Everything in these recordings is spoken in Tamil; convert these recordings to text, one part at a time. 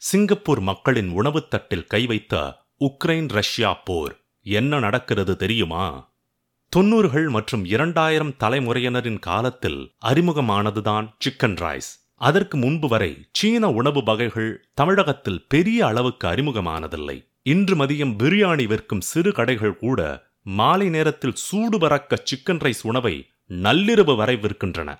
சிங்கப்பூர் மக்களின் உணவுத் தட்டில் கை வைத்த உக்ரைன் ரஷ்யா போர் என்ன நடக்கிறது தெரியுமா? தொன்னூறுகள் மற்றும் இரண்டாயிரம் தலைமுறையினரின் காலத்தில் அறிமுகமானதுதான் சிக்கன் ரைஸ் அதற்கு முன்பு வரை சீன உணவு வகைகள் தமிழகத்தில் பெரிய அளவுக்கு அறிமுகமானதில்லை. இன்று மதியம் பிரியாணி விற்கும் சிறு கடைகள் கூட மாலை நேரத்தில் சூடு பறக்க சிக்கன் ரைஸ் உணவை நள்ளிரவு வரை விற்கின்றன.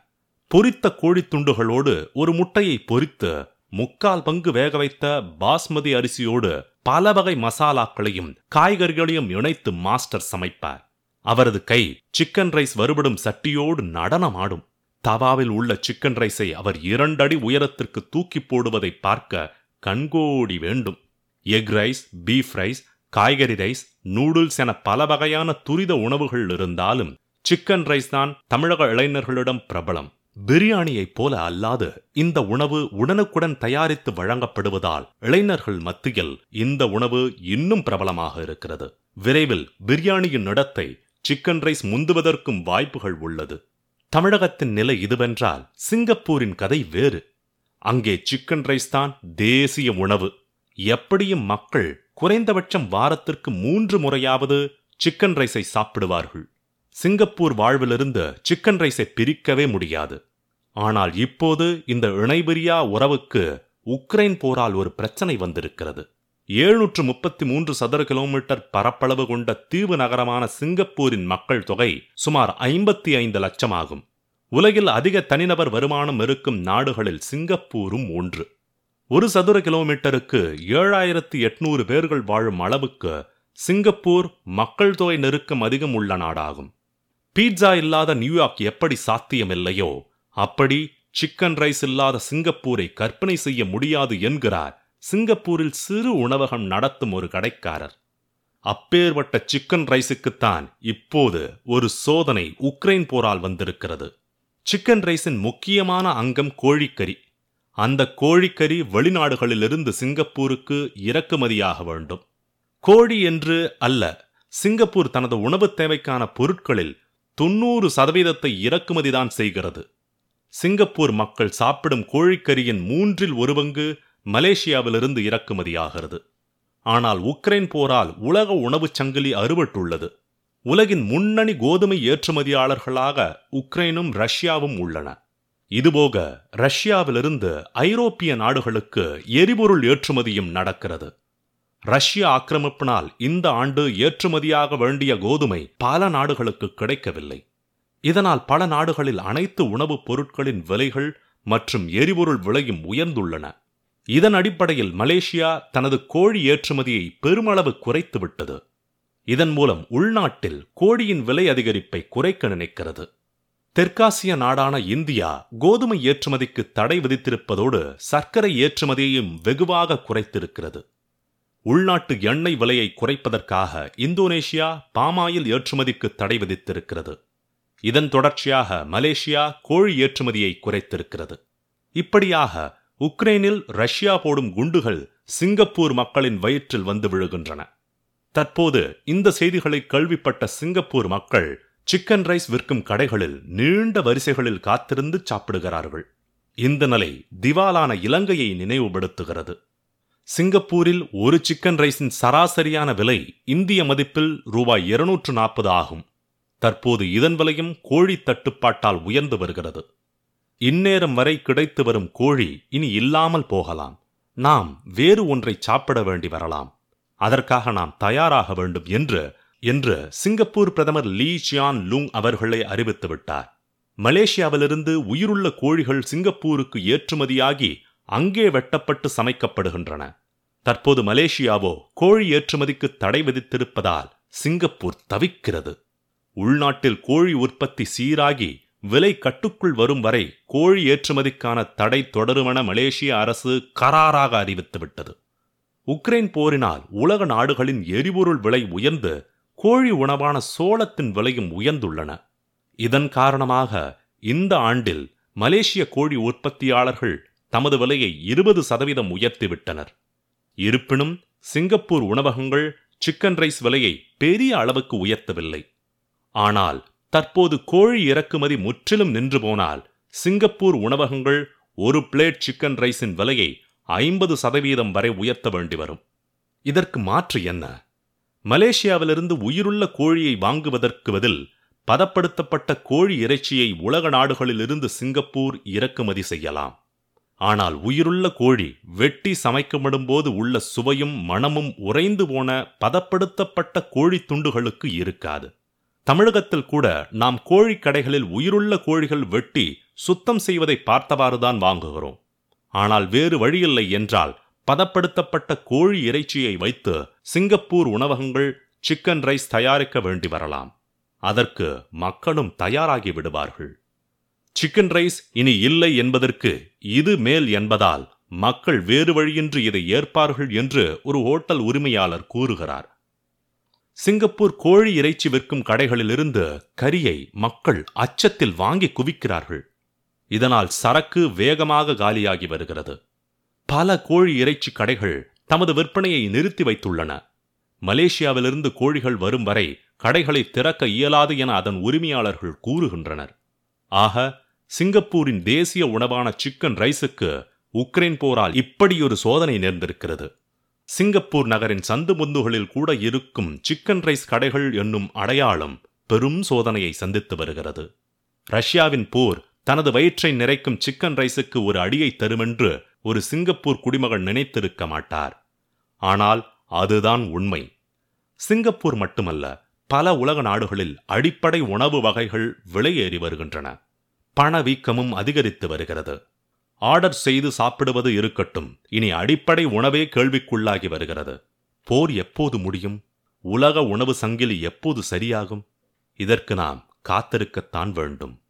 பொரித்த கோழித் துண்டுகளோடு ஒரு முட்டையை பொரித்து முக்கால் பங்கு வேக வைத்த பாஸ்மதி அரிசியோடு பல வகை மசாலாக்களையும் காய்கறிகளையும் இணைத்து மாஸ்டர் சமைப்பார். அவரது கை சிக்கன் ரைஸ் வருபடும் சட்டியோடு நடனமாடும். தவாவில் உள்ள சிக்கன் ரைஸை அவர் இரண்டடி உயரத்திற்கு தூக்கி போடுவதை பார்க்க கண்கோடி வேண்டும். எக் ரைஸ் பீஃப் ரைஸ் காய்கறி ரைஸ் நூடுல்ஸ் என பல வகையான துரித உணவுகள் இருந்தாலும் சிக்கன் ரைஸ் தான் தமிழக இளைஞர்களிடம் பிரபலம். பிரியாணியைப் போல அல்லாது இந்த உணவு உடனுக்குடன் தயாரித்து வழங்கப்படுவதால் இளைஞர்கள் மத்தியில் இந்த உணவு இன்னும் பிரபலமாக இருக்கிறது. விரைவில் பிரியாணியின் இடத்தை சிக்கன் ரைஸ் முந்துவதற்கும் வாய்ப்புகள் உள்ளது. தமிழகத்தின் நிலை இதுவென்றால் சிங்கப்பூரின் கதை வேறு. அங்கே சிக்கன் ரைஸ் தான் தேசிய உணவு. எப்படியும் மக்கள் குறைந்தபட்சம் வாரத்திற்கு மூன்று முறையாவது சிக்கன் ரைஸை சாப்பிடுவார்கள். சிங்கப்பூர் வாழ்விலிருந்து சிக்கன் ரைஸை பிரிக்கவே முடியாது. ஆனால் இப்போது இந்த இணைபிரியா உறவுக்கு உக்ரைன் போரால் ஒரு பிரச்சனை வந்திருக்கிறது. ஏழுநூற்று முப்பத்தி மூன்று சதுர கிலோமீட்டர் பரப்பளவு கொண்ட தீவு நகரமான சிங்கப்பூரின் மக்கள் தொகை சுமார் ஐம்பத்தி ஐந்து லட்சம் ஆகும் உலகில் அதிக தனிநபர் வருமானம் இருக்கும் நாடுகளில் சிங்கப்பூரும் ஒன்று. ஒரு சதுர கிலோமீட்டருக்கு ஏழாயிரத்து எட்நூறு பேர்கள் வாழும் அளவுக்கு சிங்கப்பூர் மக்கள் தொகை நெருக்கம் அதிகம் உள்ள நாடாகும். பீட்சா இல்லாத நியூயார்க் எப்படி சாத்தியமில்லையோ அப்படி சிக்கன் ரைஸ் இல்லாத சிங்கப்பூரை கற்பனை செய்ய முடியாது என்கிறார். சிங்கப்பூரில் சிறு உணவகம் நடத்தும் ஒரு கடைக்காரர். அப்பேர்பட்ட சிக்கன் ரைஸுக்குத்தான் இப்போது ஒரு சோதனை உக்ரைன் போரால் வந்திருக்கிறது. சிக்கன் ரைஸின் முக்கியமான அங்கம் கோழிக்கறி. அந்த கோழிக்கறி வெளிநாடுகளிலிருந்து சிங்கப்பூருக்கு இறக்குமதியாக வேண்டும். கோழி என்று அல்ல சிங்கப்பூர் தனது உணவுத் தேவைக்கான பொருட்களில் தொன்னூறு சதவீதத்தை இறக்குமதிதான் செய்கிறது. சிங்கப்பூர் மக்கள் சாப்பிடும் கோழிக்கறியின் மூன்றில் ஒரு பங்கு மலேசியாவிலிருந்து இறக்குமதியாகிறது. ஆனால் உக்ரைன் போரால் உலக உணவுச் சங்கிலி அறுபட்டுள்ளது. உலகின் முன்னணி கோதுமை ஏற்றுமதியாளர்களாக உக்ரைனும் ரஷ்யாவும் உள்ளன. இதுபோக ரஷ்யாவிலிருந்து ஐரோப்பிய நாடுகளுக்கு எரிபொருள் ஏற்றுமதியும் நடக்கிறது. ரஷ்ய ஆக்கிரமிப்பினால் இந்த ஆண்டு ஏற்றுமதியாக வேண்டிய கோதுமை பல நாடுகளுக்கு கிடைக்கவில்லை. இதனால் பல நாடுகளில் அனைத்து உணவுப் பொருட்களின் விலைகள் மற்றும் எரிபொருள் விலையும் உயர்ந்துள்ளன. இதன் அடிப்படையில் மலேசியா தனது கோழி ஏற்றுமதியை பெருமளவு குறைத்துவிட்டது. இதன் மூலம் உள்நாட்டில் கோழியின் விலை அதிகரிப்பை குறைக்க நினைக்கிறது. தெற்காசிய நாடான இந்தியா கோதுமை ஏற்றுமதிக்கு தடை விதித்திருப்பதோடு சர்க்கரை ஏற்றுமதியையும் வெகுவாக குறைத்திருக்கிறது. உள்நாட்டு எண்ணெய் விலையை குறைப்பதற்காக இந்தோனேஷியா பாமாயில் ஏற்றுமதிக்கு தடை விதித்திருக்கிறது. இதன் தொடர்ச்சியாக மலேசியா கோழி ஏற்றுமதியை குறைத்திருக்கிறது. இப்படியாக உக்ரைனில் ரஷ்யா போடும் குண்டுகள் சிங்கப்பூர் மக்களின் வயிற்றில் வந்து விழுகின்றன. தற்போது இந்த செய்திகளை கேள்விப்பட்ட சிங்கப்பூர் மக்கள் சிக்கன் ரைஸ் விற்கும் கடைகளில் நீண்ட வரிசைகளில் காத்திருந்து சாப்பிடுகிறார்கள். இந்த நிலை திவாலான இலங்கையை நினைவுபடுத்துகிறது. சிங்கப்பூரில் ஒரு சிக்கன் ரைஸின் சராசரியான விலை இந்திய மதிப்பில் ரூபாய் இருநூற்று நாற்பது ஆகும். தற்போது இதன் விலையும் கோழி தட்டுப்பாட்டால் உயர்ந்து வருகிறது. இந்நேரம் வரை கிடைத்து வரும் கோழி இனி இல்லாமல் போகலாம். நாம் வேறு ஒன்றை சாப்பிட வேண்டி வரலாம். அதற்காக நாம் தயாராக வேண்டும் என்று என்று சிங்கப்பூர் பிரதமர் லீ சியான் லூங் அவர்களை அறிவித்து விட்டார். மலேசியாவிலிருந்து உயிருள்ள கோழிகள் சிங்கப்பூருக்கு ஏற்றுமதியாகி அங்கே வெட்டப்பட்டு சமைக்கப்படுகின்றன. தற்போது மலேசியாவோ கோழி ஏற்றுமதிக்கு தடை விதித்திருப்பதால் சிங்கப்பூர் தவிக்கிறது. உள்நாட்டில் கோழி உற்பத்தி சீராகி விலை கட்டுக்குள் வரும் வரை கோழி ஏற்றுமதிக்கான தடை தொடருமென மலேசிய அரசு கராராக அறிவித்துவிட்டது உக்ரைன் போரினால் உலக நாடுகளின் எரிபொருள் விலை உயர்ந்து கோழி உணவான சோளத்தின் விலையும் உயர்ந்துள்ளன. இதன் காரணமாக இந்த ஆண்டில் மலேசிய கோழி உற்பத்தியாளர்கள் தமது விலையை இருபது சதவீதம் உயர்த்திவிட்டனர். இருப்பினும் சிங்கப்பூர் உணவகங்கள் சிக்கன் ரைஸ் விலையை பெரிய அளவுக்கு உயர்த்தவில்லை. ஆனால் தற்போது கோழி இறக்குமதி முற்றிலும் நின்று போனால் சிங்கப்பூர் உணவகங்கள் ஒரு பிளேட் சிக்கன் ரைஸின் விலையை ஐம்பது சதவீதம் வரை உயர்த்த வேண்டி வரும். இதற்கு மாற்று என்ன? மலேசியாவிலிருந்து உயிருள்ள கோழியை வாங்குவதற்கு பதில் பதப்படுத்தப்பட்ட கோழி இறைச்சியை உலக நாடுகளிலிருந்து சிங்கப்பூர் இறக்குமதி செய்யலாம். ஆனால் உயிருள்ள கோழி வெட்டி சமைக்கப்படும்போது உள்ள சுவையும் மணமும் உறைந்து போன பதப்படுத்தப்பட்ட கோழி துண்டுகளுக்கு இருக்காது. தமிழகத்தில் கூட நாம் கோழி கடைகளில் உயிருள்ள கோழிகள் வெட்டி சுத்தம் செய்வதை பார்த்தவாறுதான் வாங்குகிறோம். ஆனால் வேறு வழியில்லை என்றால் பதப்படுத்தப்பட்ட கோழி இறைச்சியை வைத்து சிங்கப்பூர் உணவகங்கள் சிக்கன் ரைஸ் தயாரிக்க வேண்டி வரலாம். அதற்கு மக்களும் தயாராகி விடுவார்கள். சிக்கன் ரைஸ் இனி இல்லை என்பதற்கு இது மேல் என்பதால் மக்கள் வேறு வழியின்றி இதை ஏற்பார்கள் என்று ஒரு ஹோட்டல் உரிமையாளர் கூறுகிறார். சிங்கப்பூர் கோழி இறைச்சி விற்கும் கடைகளிலிருந்து கரியை மக்கள் அச்சத்தில் வாங்கி குவிக்கிறார்கள். இதனால் சரக்கு வேகமாக காலியாகி வருகிறது. பல கோழி இறைச்சி கடைகள் தமது விற்பனையை நிறுத்தி வைத்துள்ளன. மலேசியாவிலிருந்து கோழிகள் வரும் வரை கடைகளை திறக்க இயலாது என அதன் உரிமையாளர்கள் கூறுகின்றனர். ஆக சிங்கப்பூரின் தேசிய உணவான சிக்கன் ரைஸுக்கு உக்ரைன் போரால் இப்படியொரு சோதனை நேர்ந்திருக்கிறது. சிங்கப்பூர் நகரின் சந்து முந்துகளில் கூட இருக்கும் சிக்கன் ரைஸ் கடைகள் என்னும் அடையாளம் பெரும் சோதனையை சந்தித்து வருகிறது. ரஷ்யாவின் போர் தனது வயிற்றை நிறைக்கும் சிக்கன் ரைஸுக்கு ஒரு அடியை தருமென்று ஒரு சிங்கப்பூர் குடிமகன் நினைத்திருக்க மாட்டார். ஆனால் அதுதான் உண்மை. சிங்கப்பூர் மட்டுமல்ல பல உலக நாடுகளில் அடிப்படை உணவு வகைகள் விலையேறி வருகின்றன. பணவீக்கமும் அதிகரித்து வருகிறது. ஆர்டர் செய்து சாப்பிடுவது இருக்கட்டும். இனி அடிப்படை உணவே கேள்விக்குள்ளாகி வருகிறது. போர் எப்போது முடியும்? உலக உணவு சங்கிலி எப்போது சரியாகும்? இதற்கு நாம் காத்திருக்கத்தான் வேண்டும்.